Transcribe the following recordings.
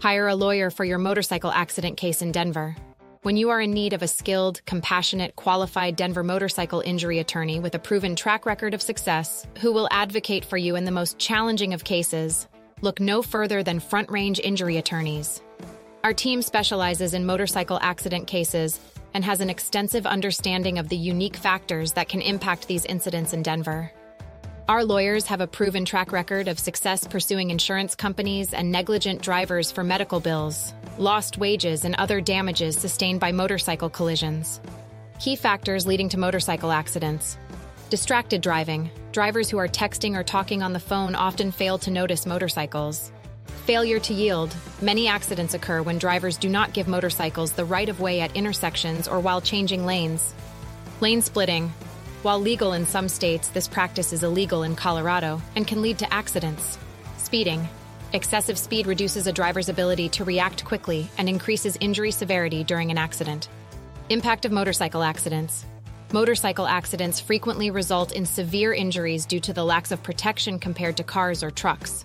Hire a lawyer for your motorcycle accident case in Denver. When you are in need of a skilled, compassionate, qualified Denver motorcycle injury attorney with a proven track record of success who will advocate for you in the most challenging of cases, look no further than Front Range Injury Attorneys. Our team specializes in motorcycle accident cases and has an extensive understanding of the unique factors that can impact these incidents in Denver. Our lawyers have a proven track record of success pursuing insurance companies and negligent drivers for medical bills, lost wages, and other damages sustained by motorcycle collisions. Key factors leading to motorcycle accidents distracted driving. Drivers who are texting or talking on the phone often fail to notice motorcycles. Failure to yield. Many accidents occur when drivers do not give motorcycles the right of way at intersections or while changing lanes. Lane splitting. While legal in some states, this practice is illegal in Colorado and can lead to accidents. Speeding. Excessive speed reduces a driver's ability to react quickly and increases injury severity during an accident. Impact of motorcycle accidents. Motorcycle accidents frequently result in severe injuries due to the lack of protection compared to cars or trucks.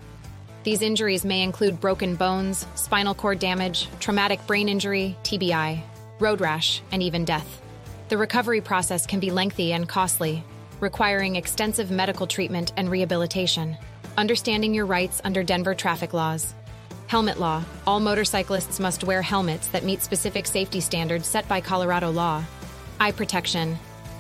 These injuries may include broken bones, spinal cord damage, traumatic brain injury, TBI, road rash, and even death. The recovery process can be lengthy and costly, requiring extensive medical treatment and rehabilitation. Understanding your rights under Denver traffic laws. Helmet law. All motorcyclists must wear helmets that meet specific safety standards set by Colorado law. Eye protection.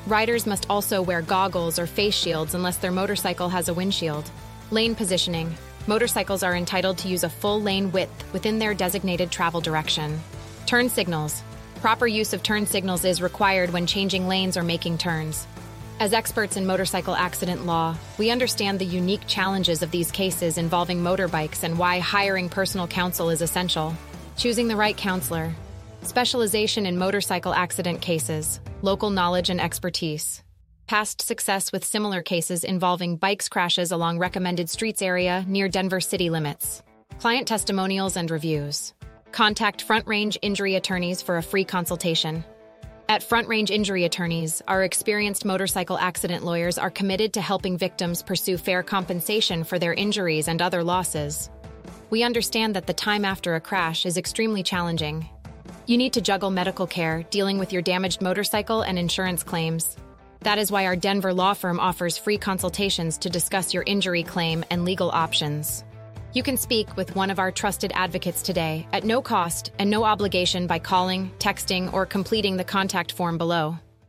Riders must also wear goggles or face shields unless their motorcycle has a windshield. Lane positioning. Motorcycles are entitled to use a full lane width within their designated travel direction. Turn signals. Proper use of turn signals is required when changing lanes or making turns. As experts in motorcycle accident law, we understand the unique challenges of these cases involving motorbikes and why hiring personal counsel is essential. Choosing the right counselor, specialization in motorcycle accident cases, local knowledge and expertise. Past success with similar cases involving bikes crashes along recommended streets area near Denver city limits. Client testimonials and reviews. Contact Front Range Injury Attorneys for a free consultation. At Front Range Injury Attorneys, our experienced motorcycle accident lawyers are committed to helping victims pursue fair compensation for their injuries and other losses. We understand that the time after a crash is extremely challenging. You need to juggle medical care, dealing with your damaged motorcycle, and insurance claims. That is why our Denver law firm offers free consultations to discuss your injury claim and legal options. You can speak with one of our trusted advocates today at no cost and no obligation by calling, texting, or completing the contact form below.